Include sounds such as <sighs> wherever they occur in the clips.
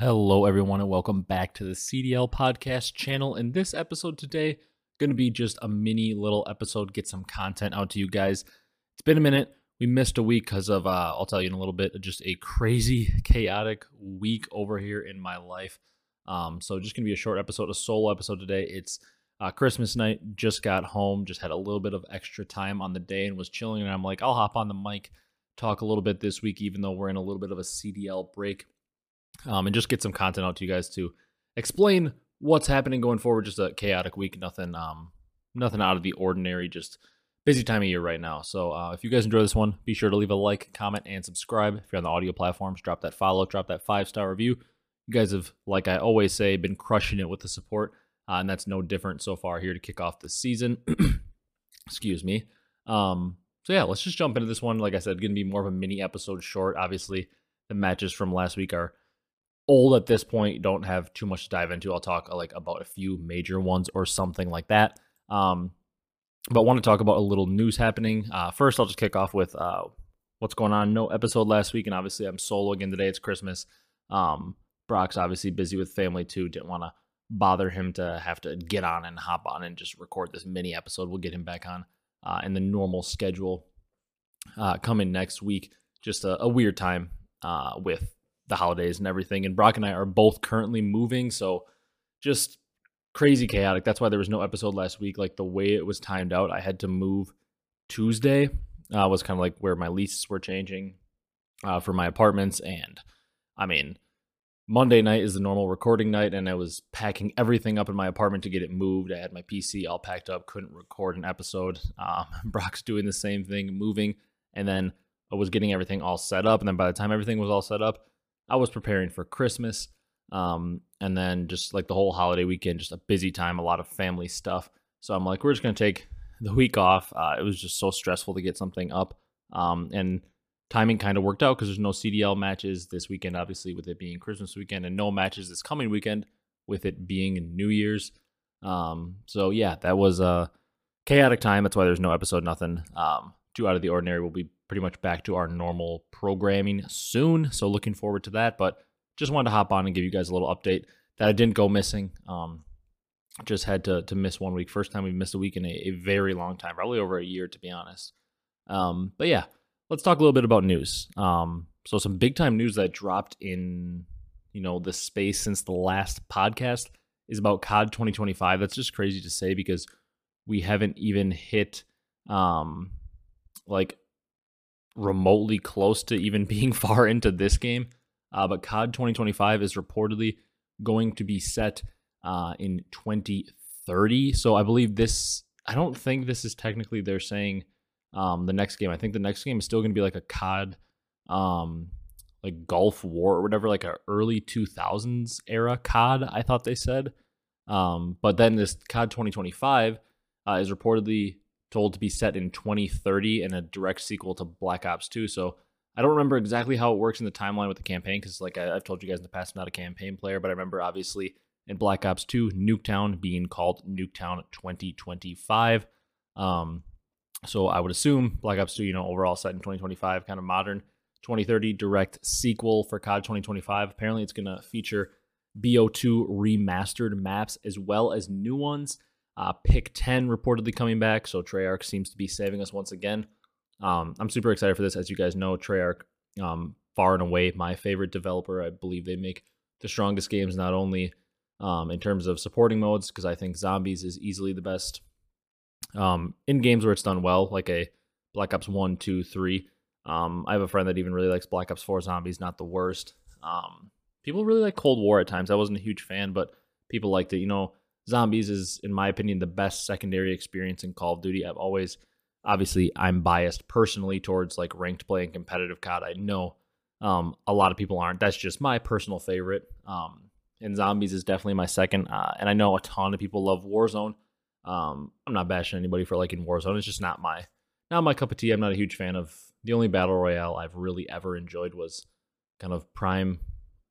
Hello, everyone, and welcome back to the CDL podcast channel. In this episode today, going to be just a mini little episode, get some content out to you guys. It's been a minute. We missed a week because of, uh, I'll tell you in a little bit, just a crazy, chaotic week over here in my life. Um, so, just going to be a short episode, a solo episode today. It's uh, Christmas night, just got home, just had a little bit of extra time on the day and was chilling. And I'm like, I'll hop on the mic, talk a little bit this week, even though we're in a little bit of a CDL break um, and just get some content out to you guys to explain what's happening going forward. Just a chaotic week, nothing, um, nothing out of the ordinary. Just busy time of year right now. So uh, if you guys enjoy this one, be sure to leave a like, comment, and subscribe. If you're on the audio platforms, drop that follow, drop that five star review. You guys have, like I always say, been crushing it with the support, uh, and that's no different so far here to kick off the season. <clears throat> Excuse me. Um, so yeah, let's just jump into this one. Like I said, going to be more of a mini episode short. Obviously, the matches from last week are old at this point, don't have too much to dive into. I'll talk uh, like about a few major ones or something like that. Um, but want to talk about a little news happening. Uh, first, I'll just kick off with uh, what's going on. No episode last week, and obviously I'm solo again today. It's Christmas. Um, Brock's obviously busy with family too. Didn't want to bother him to have to get on and hop on and just record this mini episode. We'll get him back on uh, in the normal schedule uh, coming next week. Just a, a weird time uh, with the holidays and everything. And Brock and I are both currently moving, so just crazy chaotic. That's why there was no episode last week. Like the way it was timed out, I had to move Tuesday. Uh, was kind of like where my leases were changing uh, for my apartments, and I mean. Monday night is the normal recording night, and I was packing everything up in my apartment to get it moved. I had my PC all packed up, couldn't record an episode. Um, <laughs> Brock's doing the same thing, moving, and then I was getting everything all set up. And then by the time everything was all set up, I was preparing for Christmas. Um, and then just like the whole holiday weekend, just a busy time, a lot of family stuff. So I'm like, we're just gonna take the week off. Uh, it was just so stressful to get something up. Um, and timing kind of worked out because there's no CDL matches this weekend, obviously, with it being Christmas weekend, and no matches this coming weekend with it being New Year's. Um, so yeah, that was a chaotic time. That's why there's no episode, nothing. Um, too out of the ordinary. We'll be pretty much back to our normal programming soon. So looking forward to that. But just wanted to hop on and give you guys a little update that I didn't go missing. Um, just had to to miss one week. First time we missed a week in a, a very long time, probably over a year to be honest. Um, but yeah, let's talk a little bit about news. Um, so some big time news that dropped in you know the space since the last podcast is about COD 2025. That's just crazy to say because we haven't even hit um like remotely close to even <laughs> being far into this game. Uh, but COD 2025 is reportedly going to be set uh, in 2030. So I believe this. I don't think this is technically they're saying um, the next game. I think the next game is still going to be like a COD, um, like Gulf War or whatever, like a early 2000s era COD. I thought they said. Um, but then this COD 2025 uh, is reportedly told to be set in 2030 and a direct sequel to Black Ops 2. So I don't remember exactly how it works in the timeline with the campaign because, like I, have told you guys in the past, I'm not a campaign player, but I remember obviously in Black Ops 2, Nuketown being called Nuketown 2025. Um, so I would assume Black Ops 2, you know, overall set in 2025, kind of modern. 2030 direct sequel for COD 2025. Apparently, it's going to feature BO2 remastered maps as well as new ones. Uh, pick 10 reportedly coming back, so Treyarch seems to be saving us once again. Um, I'm super excited for this. As you guys know, Treyarch, um, far and away my favorite developer. I believe they make the strongest games, not only um, in terms of supporting modes, because I think Zombies is easily the best um, in games where it's done well, like a Black Ops 1, 2, 3. Um, I have a friend that even really likes Black Ops 4 Zombies, not the worst. Um, people really like Cold War at times. I wasn't a huge fan, but people liked it. You know, Zombies is, in my opinion, the best secondary experience in Call of Duty. I've always, obviously, I'm biased personally towards like ranked play and competitive COD. I know um, a lot of people aren't. That's just my personal favorite. Um, and Zombies is definitely my second. Uh, and I know a ton of people love Warzone. Um, I'm not bashing anybody for liking Warzone. It's just not my not my cup of tea. I'm not a huge fan of the only battle royale I've really ever enjoyed was kind of prime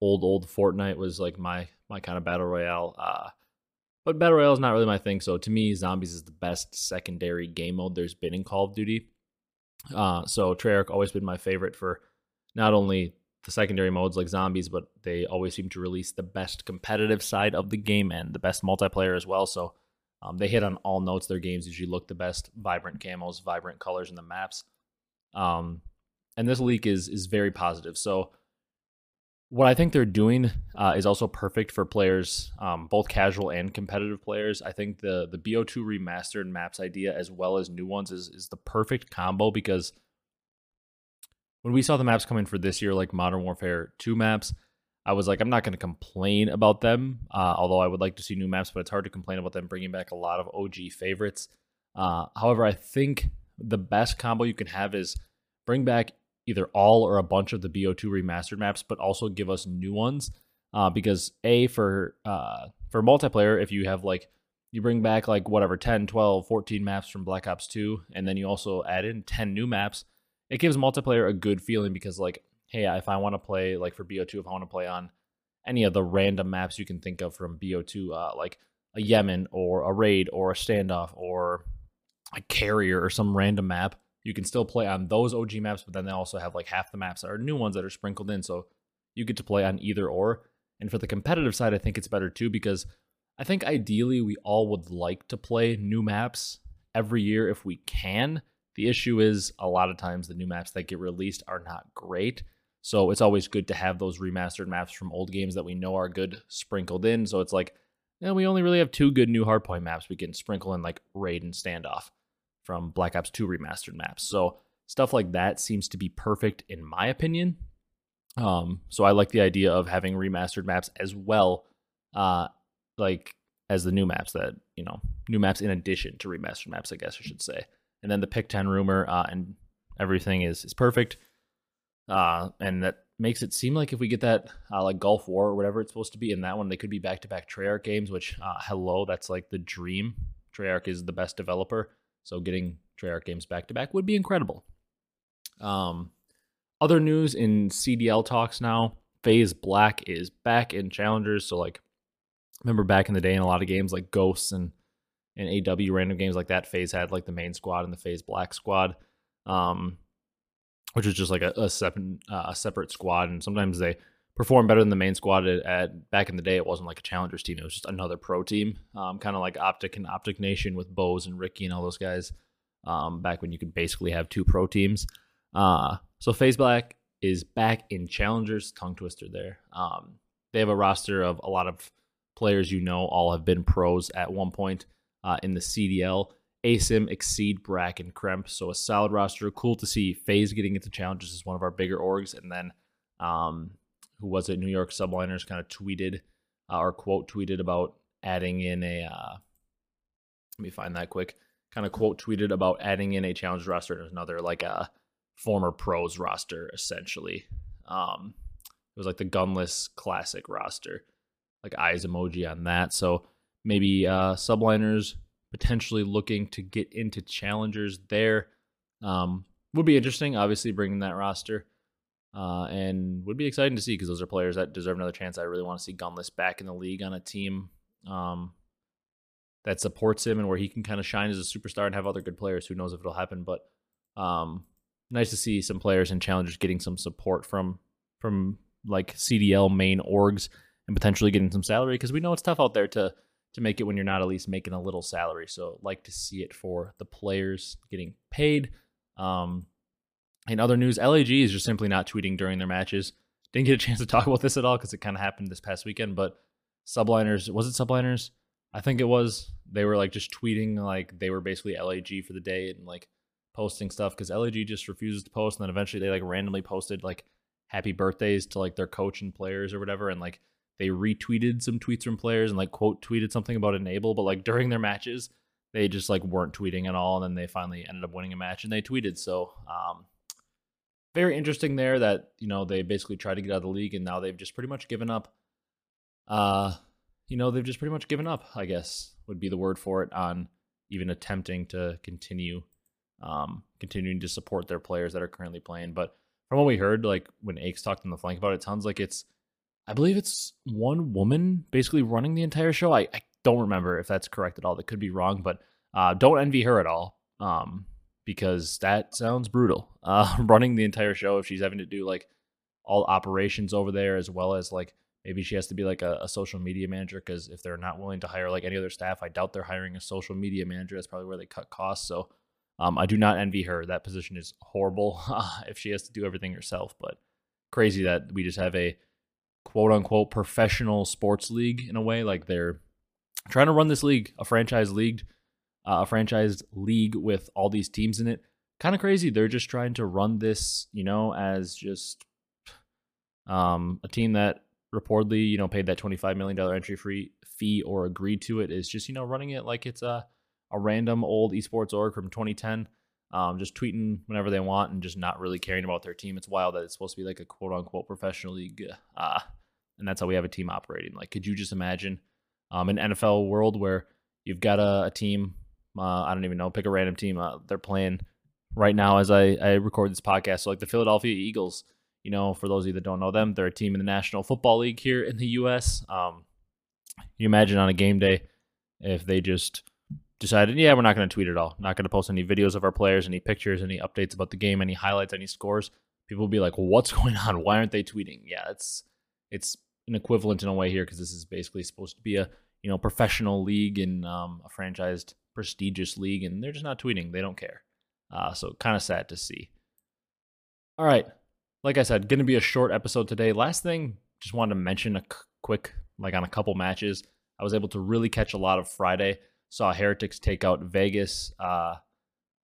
old old Fortnite was like my my kind of battle royale. Uh, but Battle Royale is not really my thing. So to me, Zombies is the best secondary game mode there's been in Call of Duty. Uh, so Treyarch always been my favorite for not only the secondary modes like zombies, but they always seem to release the best competitive side of the game and the best multiplayer as well. So um, they hit on all notes. Their games usually look the best, vibrant camos, vibrant colors in the maps. Um, and this leak is is very positive. So what I think they're doing uh, is also perfect for players, um, both casual and competitive players. I think the the BO2 remastered maps idea, as well as new ones, is is the perfect combo because when we saw the maps coming for this year, like Modern Warfare 2 maps, I was like, I'm not going to complain about them, uh, although I would like to see new maps, but it's hard to complain about them bringing back a lot of OG favorites. Uh, however, I think the best combo you can have is bring back either all or a bunch of the BO2 remastered maps, but also give us new ones. Uh, because a for uh, for multiplayer, if you have like you bring back like whatever 10, 12, 14 maps from Black Ops 2, and then you also add in 10 new maps, it gives multiplayer a good feeling because like, hey, if I want to play like for BO2, if I want to play on any of the random maps you can think of from BO2, uh, like a Yemen or a raid or a standoff or a carrier or some random map, you can still play on those OG maps, but then they also have like half the maps that are new ones that are sprinkled in. So you get to play on either or. And for the competitive side, I think it's better too because I think ideally we all would like to play new maps every year if we can. The issue is a lot of times the new maps that get released are not great. So it's always good to have those remastered maps from old games that we know are good sprinkled in. So it's like, yeah, we only really have two good new hardpoint maps we can sprinkle in like Raid and Standoff from Black Ops 2 remastered maps. So stuff like that seems to be perfect in my opinion. Um, so I like the idea of having remastered maps as well, uh, like as the new maps that you know, new maps in addition to remastered maps, I guess I should say. And then the pick 10 rumor uh, and everything is is perfect, uh, and that makes it seem like if we get that uh, like Gulf War or whatever it's supposed to be in that one, they could be back to back Treyarch games. Which uh, hello, that's like the dream. Treyarch is the best developer. So getting Treyarch games back to back would be incredible. Um, other news in CDL talks now. FaZe Black is back in challengers. So like, remember back in the day in a lot of games like Ghosts and and AW random games like that, FaZe had like the main squad and the FaZe Black squad, um, which was just like a, a separate uh, a separate squad. And sometimes they perform better than the main squad. At, at, back in the day, it wasn't like a challengers team; it was just another pro team, um, kind of like Optic and Optic Nation with Bose and Ricky and all those guys. Um, back when you could basically have two pro teams. Uh, so FaZe Black is back in challengers. Tongue twister there. Um, they have a roster of a lot of players you know all have been pros at one point uh, in the CDL. ASIM, Exceed, Brack, and Kremp. So a solid roster. Cool to see FaZe getting into challenges as one of our bigger orgs. And then um, who was it? New York Subliners kind of tweeted uh, or quote tweeted about adding in a. Uh, let me find that quick. Kind of quote tweeted about adding in a challenge roster and another like a former pros roster essentially. Um, it was like the gunless classic roster, like eyes emoji on that. So maybe uh, subliners potentially looking to get into challengers there. Um, would be interesting, obviously, bringing that roster uh, and would be exciting to see because those are players that deserve another chance. I really want to see Gunless back in the league on a team um, that supports him and where he can kind of shine as a superstar and have other good players. Who knows if it'll happen? But um, nice to see some players and challengers getting some support from from like CDL main orgs and potentially getting some salary because we know it's tough out there to to make it when you're not at least making a little salary. So like to see it for the players getting paid. Um, in other news, LAG is just simply not tweeting during their matches. Didn't get a chance to talk about this at all because it kind of happened this past weekend. But subliners, was it subliners? I think it was. They were like just tweeting like they were basically LAG for the day and like posting stuff because LAG just refuses to post. And then eventually they like randomly posted like happy birthdays to like their coach and players or whatever. And like they retweeted some tweets from players and like quote tweeted something about enable. But like during their matches, they just like weren't tweeting at all. And then they finally ended up winning a match and they tweeted. So, um, very interesting there that you know they basically tried to get out of the league and now they've just pretty much given up. Uh, you know they've just pretty much given up. I guess would be the word for it on even attempting to continue, um, continuing to support their players that are currently playing. But from what we heard, like when Aches talked in the flank about it, it sounds like it's, I believe it's one woman basically running the entire show. I, I don't remember if that's correct at all. That could be wrong, but uh, don't envy her at all. Um, because that sounds brutal. Uh, <laughs> running the entire show, if she's having to do like all operations over there, as well as like maybe she has to be like a, a social media manager because if they're not willing to hire like any other staff, I doubt they're hiring a social media manager. That's probably where they cut costs. So um, I do not envy her. That position is horrible <laughs> if she has to do everything herself. But crazy that we just have a quote unquote professional sports league in a way. Like they're trying to run this league, a franchise league, uh, a franchise league with all these teams in it. Kind of crazy. They're just trying to run this, you know, as just um, a team that reportedly, you know, paid that $25 million entry free fee or agreed to it is just, you know, running it like it's a, a random old esports org from 2010. Um, just tweeting whenever they want and just not really caring about their team. It's wild that it's supposed to be like a quote unquote professional league. Uh, and that's how we have a team operating. Like, could you just imagine um, an NFL world where you've got a, a team, uh, I don't even know, pick a random team, uh, they're playing right now as I, I record this podcast. So, like the Philadelphia Eagles, you know, for those of you that don't know them, they're a team in the National Football League here in the U.S. Um, you imagine on a game day if they just decided, yeah, we're not going to tweet at all, not going to post any videos of our players, any pictures, any updates about the game, any highlights, any scores. People will be like, "What's <laughs> going on? Why aren't they tweeting?" Yeah, it's it's an equivalent in a way here because this is basically supposed to be a you know professional league and um, a franchised prestigious league, and they're just not tweeting. They don't care. Uh, so kind of sad to see. All right, like I said, going to be a short episode today. Last thing, just wanted to mention a c- quick, like on a couple matches. I was able to really catch a lot of Friday. Saw Heretics take out Vegas uh,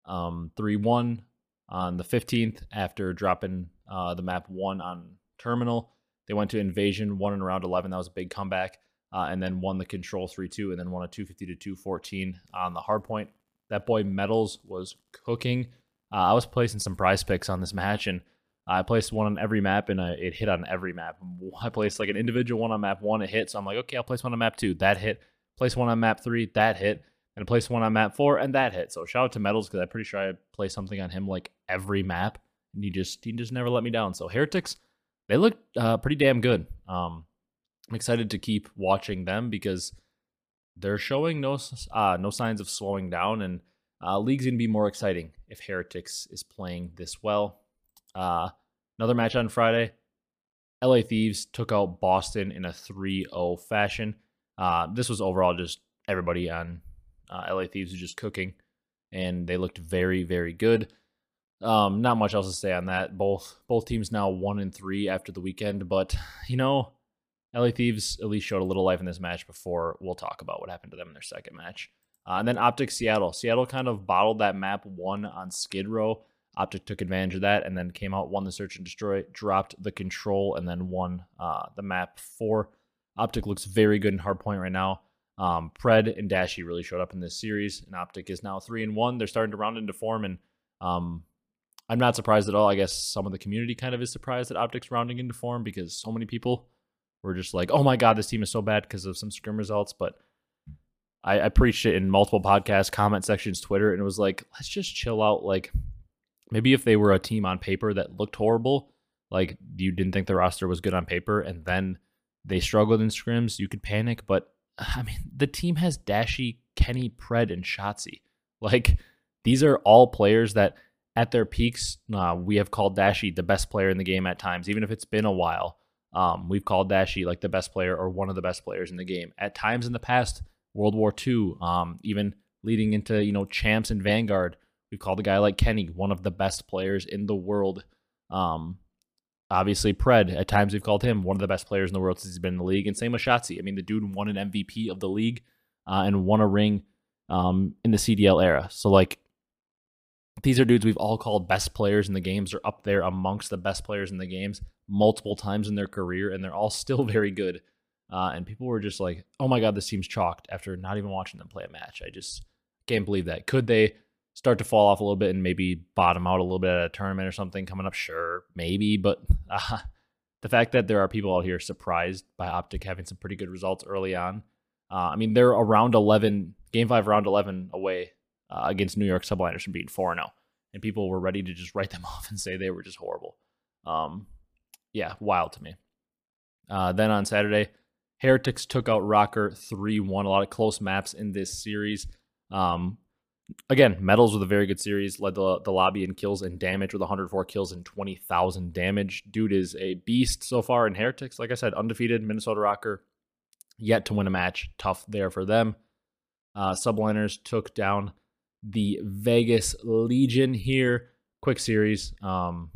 um, 3 1 on the 15th after dropping uh, the map 1 on Terminal. They went to Invasion, 1 in round 11. That was a big comeback. Uh, and then won the Control 3 2, and then won a 250 to 214 on the hardpoint. That boy MettalZ was cooking. Uh, I was placing some prize picks on this match, and I placed one on every map and I, it hit on every map. <laughs> I placed like an individual one on map one, it hit. So I'm like, okay, I'll place one on map two. That hit. Place one on map three. That hit. And I placed one on map four and that hit. So shout out to MettalZ because I'm pretty sure I placed something on him like every map. And he just he just never let me down. So Heretics, they look uh, pretty damn good. Um, I'm excited to keep watching them because they're showing no uh, no signs of slowing down, and uh, league's gonna be more exciting if Heretics is playing this well. Uh, another match on Friday. LA Thieves took out Boston in a 3 0 fashion. Uh, this was overall just everybody on uh, LA Thieves was just cooking, and they looked very, very good. Um, not much else to say on that. Both both teams now one and three after the weekend, but you know, LA Thieves at least showed a little life in this match before we'll talk about what happened to them in their second match. Uh, and then Optic Seattle. Seattle kind of bottled that map one on Skid Row. Optic took advantage of that and then came out, won the search and destroy, dropped the control, and then won uh, the map four. Optic looks very good in hardpoint right now. Um, Pred and Dashy really showed up in this series, and Optic is now three and one. They're starting to round into form, and um, I'm not surprised at all. I guess some of the community kind of is surprised that Optic's rounding into form because so many people were just like, "Oh my god, this team is so bad" because of some scrim results. But I, I preached it in multiple podcasts, comment sections, Twitter, and it was like, let's just chill out. Like maybe if they were a team on paper that looked horrible, like you didn't think the roster was good on paper, and then they struggled in scrims, you could panic. But <sighs> I mean, the team has Dashy, Kenny, Pred, and Shotzzy. Like these are all players that at their peaks, uh, we have called Dashy the best player in the game at times, even if it's been a while. Um, we've called Dashy like the best player or one of the best players in the game. At times in the past, World War II, um, even leading into you know champs and Vanguard, We've called a guy like Kenny one of the best players in the world. Um, obviously, Pred, at times we've called him one of the best players in the world since he's been in the league. And same with Shotzzy. I mean, the dude won an MVP of the league uh, and won a ring um, in the CDL era. So, like, these are dudes we've all called best players in the games. They're up there amongst the best players in the games multiple times in their career, and they're all <laughs> still very good. Uh, and people were just like, oh my God, this team's chalked after not even watching them play a match. I just can't believe that. Could they start to fall off a little bit and maybe bottom out a little bit at a tournament or something coming up, sure, maybe. But <laughs> uh, the fact that there are people out here surprised by Optic having some pretty good results early on. Uh, I mean, they're around 11, game five, round 11 away uh, against New York Subliners from being 4 0. And people were ready to just write them <laughs> off and say they were just horrible. Um, yeah, wild to me. Uh, then on Saturday, Heretics took out ROKKR 3 1. A lot of close maps in this series. Um, again, MettalZ with a very good series, led the, the lobby in kills and damage with 104 kills and 20,000 damage. Dude is a beast so far in Heretics. Like I said, undefeated Minnesota ROKKR, yet to win a match. Tough there for them. Uh, Subliners took down the Vegas Legion here. Quick series. Um,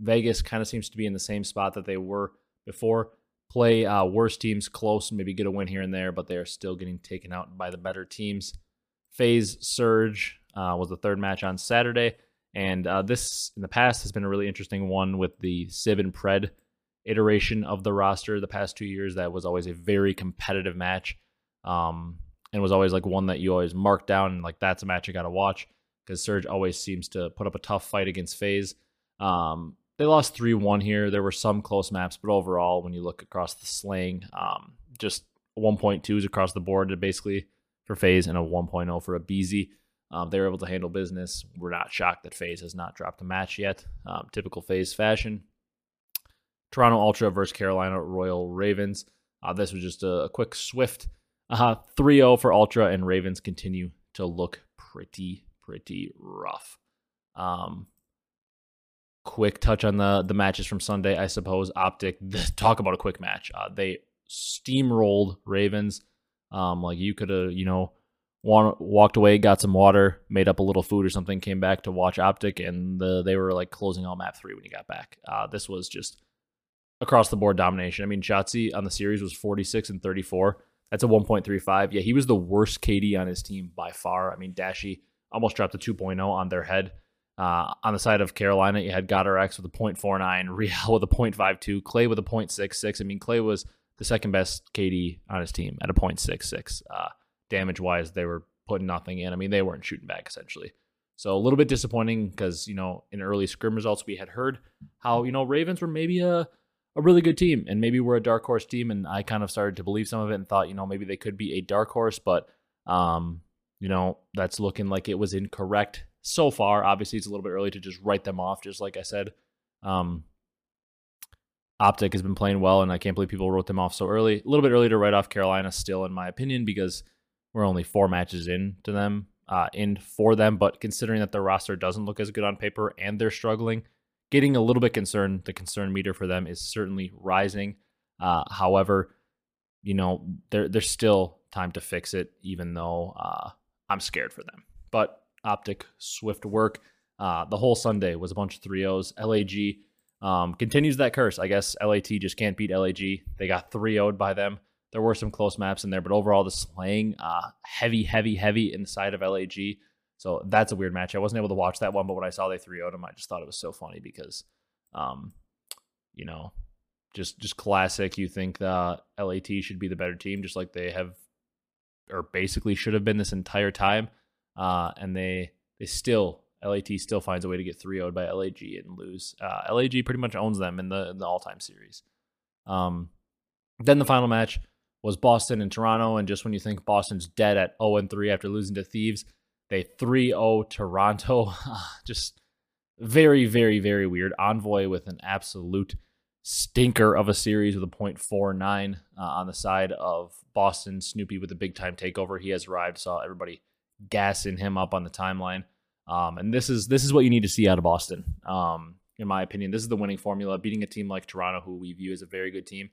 Vegas kind of seems to be in the same spot that they were before. Play uh, worse teams close and maybe get a win here and there, but they are still getting taken out by the better teams. FaZe Surge uh, was the third match on Saturday. And uh, this, in the past, has been a really interesting one with the Sib and Pred iteration of the roster the past two years. That was always a very competitive match um, and was always like one that you always mark down. And like, that's a match you got to watch because Surge always seems to put up a tough fight against FaZe. Um, they lost 3 1 here. There were some close maps, but overall, when you look across the slaying, um, just 1.2s across the board, basically for FaZe and a 1.0 for aBeZy. Um, they were able to handle business. We're not shocked that FaZe has not dropped a match yet. Um, typical FaZe fashion. Toronto Ultra versus Carolina Royal Ravens. Uh, this was just a, a quick, swift uh, 3 0 for Ultra, and Ravens continue to look pretty, pretty rough. Um, quick touch on the the matches from Sunday, I suppose. Optic, <laughs> talk about a quick match. Uh, they steamrolled Ravens. Um, like you could have, you know, walked away, got some water, made up a little food or something, came back to watch Optic, and the, they were like closing all map three when you got back. Uh, this was just across the board domination. I mean, Shotzzy on the series was 46 and 34. That's a 1.35. Yeah, he was the worst KD on his team by far. I mean, Dashy almost dropped a 2.0 on their head. Uh, on the side of Carolina, you had GodRx with a 0.49, <laughs> Real with a 0.52, Clay with a 0.66. I mean, Clay was the second best KD on his team at a 0.66. Uh, damage wise, they were putting nothing in. I mean, they weren't shooting back essentially. So a little bit disappointing because, you know, in early scrim results, we had heard how, you know, Ravens were maybe a, a really good team and maybe we're a dark horse team. And I kind of started to believe some of it and thought, you know, maybe they could be a dark horse, but, um, you know, that's looking like it was incorrect so far. Obviously, it's a little bit early to just write them off, just like I said. Um, Optic has been playing well, and I can't believe people wrote them off so early. A little bit early to write off Carolina, still, in my opinion, because we're only four matches in to them, uh, in for them. But considering that their roster doesn't look as good on paper and they're struggling, getting a little bit concerned. The concern meter for them is certainly rising. Uh, however, you know, there there's still time to fix it, even though uh, I'm scared for them. But Optic, swift work. Uh, the whole Sunday was a bunch of 3 O's. LAG um, continues that curse. I guess LAT just can't beat LAG. They got 3 0'd by them. There were some close maps in there, but overall, the slaying uh, heavy, heavy, heavy inside of LAG. So that's a weird match. I wasn't able to watch that one, but when I saw they 3 0'd them, I just thought it was so funny because, um, you know, just just classic. You think that LAT should be the better team, just like they have, or basically should have been this entire time, uh, and they they still LAT still finds a way to get 3 0'd by LAG and lose. Uh, LAG pretty much owns them in the in the all time series. Um, then the final match was Boston and Toronto, and just when you think Boston's dead at 0 3 after losing to Thieves, they 3 0 Toronto. <laughs> just very, very, very weird. Envoy with an absolute stinker of a series with a 0.49 uh, on the side of Boston. Snoopy with a big time takeover. He has arrived. Saw everybody gassing him up on the timeline. Um, and this is this is what you need to see out of Boston. Um, in my opinion, this is the winning formula. Beating a team like Toronto, who we view as a very good team,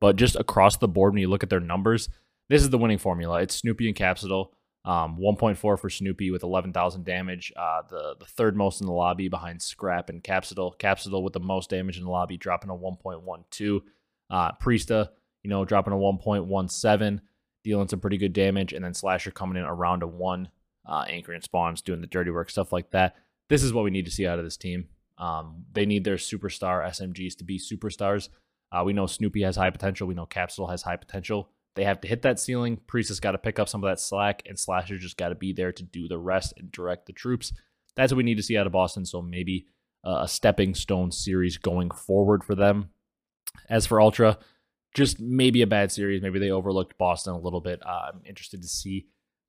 but just across the board, when you look at their numbers, this is the winning formula. It's Snoopy and Capsule. Um, 1.4 for Snoopy with 11,000 damage. Uh, the the third most in the lobby behind Scrap and Capsule. Capsule with the most damage in the lobby, dropping a 1.12. Uh, Priestahh, you know, dropping a 1.17, dealing some pretty good damage, and then Slasher coming in around a one uh, anchoring spawns, doing the dirty work, stuff like that. This is what we need to see out of this team. Um, they need their superstar SMGs to be superstars. Uh, we know Snoopy has high potential. We know Capsule has high potential. They have to hit that ceiling. Priest has got to pick up some of that slack, and Slasher just got to be there to do the rest and direct the troops. That's what we need to see out of Boston. So maybe uh, a stepping stone series going forward for them. As for Ultra, just maybe a bad series. Maybe they overlooked Boston a little bit. Uh, I'm interested to see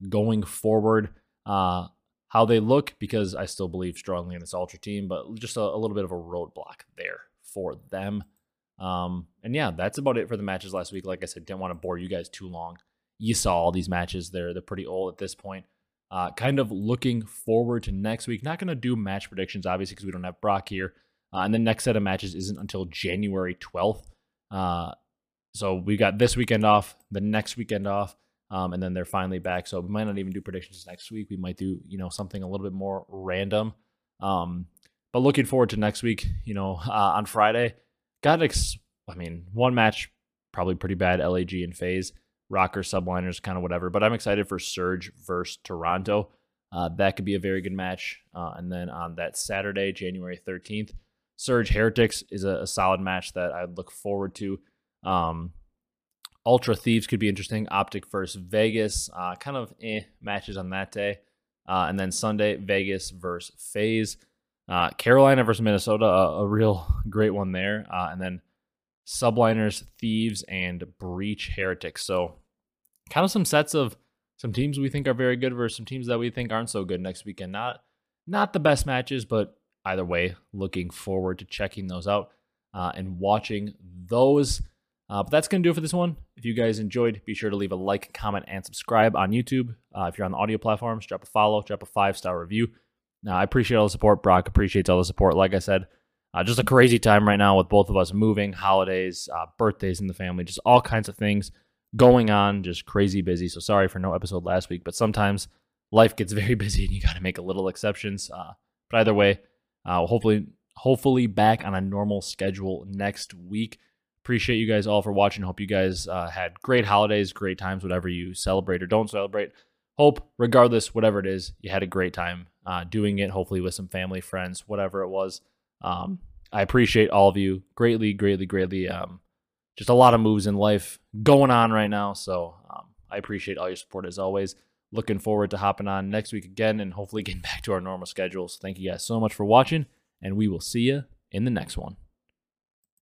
going forward uh, how they look because I still believe strongly in this Ultra team, but just a, a little bit of a roadblock there for them. Um, and yeah, that's about it for the matches last week. Like I said, didn't want to bore you guys too long. You saw all these matches; they're they're pretty old at this point. Uh, kind of looking forward to next week. Not going to do match predictions, obviously, because we don't have Brock here. Uh, and the next set of matches isn't until January 12th. Uh, so we got this weekend off, the next weekend off, um, and then they're finally back. So we might not even do predictions next week. We might do, you know, something a little bit more random. Um, but looking forward to next week. You know, <laughs> uh, on Friday, got ex- I mean, one match probably pretty bad. LAG and FaZe, ROKKR Subliners, kind of whatever. But I'm excited for Surge versus Toronto. Uh, that could be a very good match. Uh, and then on that Saturday, January 13th, Surge Heretics is a, a solid match that I look forward to. Um, Ultra Thieves could be interesting. Optic versus Vegas, uh, kind of eh matches on that day. Uh, and then Sunday, Vegas versus FaZe. Uh, Carolina versus Minnesota, a, a, real <laughs> great one there. Uh, and then Subliners, Thieves, and Breach Heretics. So, kind of some sets of some teams we think are very good versus some teams that we think aren't so good next weekend. Not not the best matches, but either way, looking forward to checking those out uh, and watching those. Uh, but that's going to do it for this one. If you guys enjoyed, be sure to leave a like, comment, and subscribe on YouTube. Uh, if you're on the audio platforms, drop a follow, drop a five star review. Now, I appreciate all the support. Brock appreciates all the support. Like I said, uh, just a crazy time right now with both of us moving, holidays, uh, birthdays in the family, just all kinds of things going on, just crazy busy. So sorry for no episode last week, but sometimes life gets <laughs> very busy and you got to make a little exceptions. Uh, but either way, uh, hopefully, hopefully back on a normal schedule next week. Appreciate you guys all for watching. Hope you guys uh, had great holidays, great times, whatever you celebrate or don't celebrate. Hope, regardless, whatever it is, you had a great time uh, doing it. Hopefully, with some family, friends, whatever it was. Um, I appreciate all of you greatly, greatly, greatly. Um, just a lot of moves in life going on right now. So um, I appreciate all your support as always. Looking forward to hopping on next week again and hopefully <laughs> getting back to our normal schedules. Thank you guys so much for watching, and we will see you in the next one.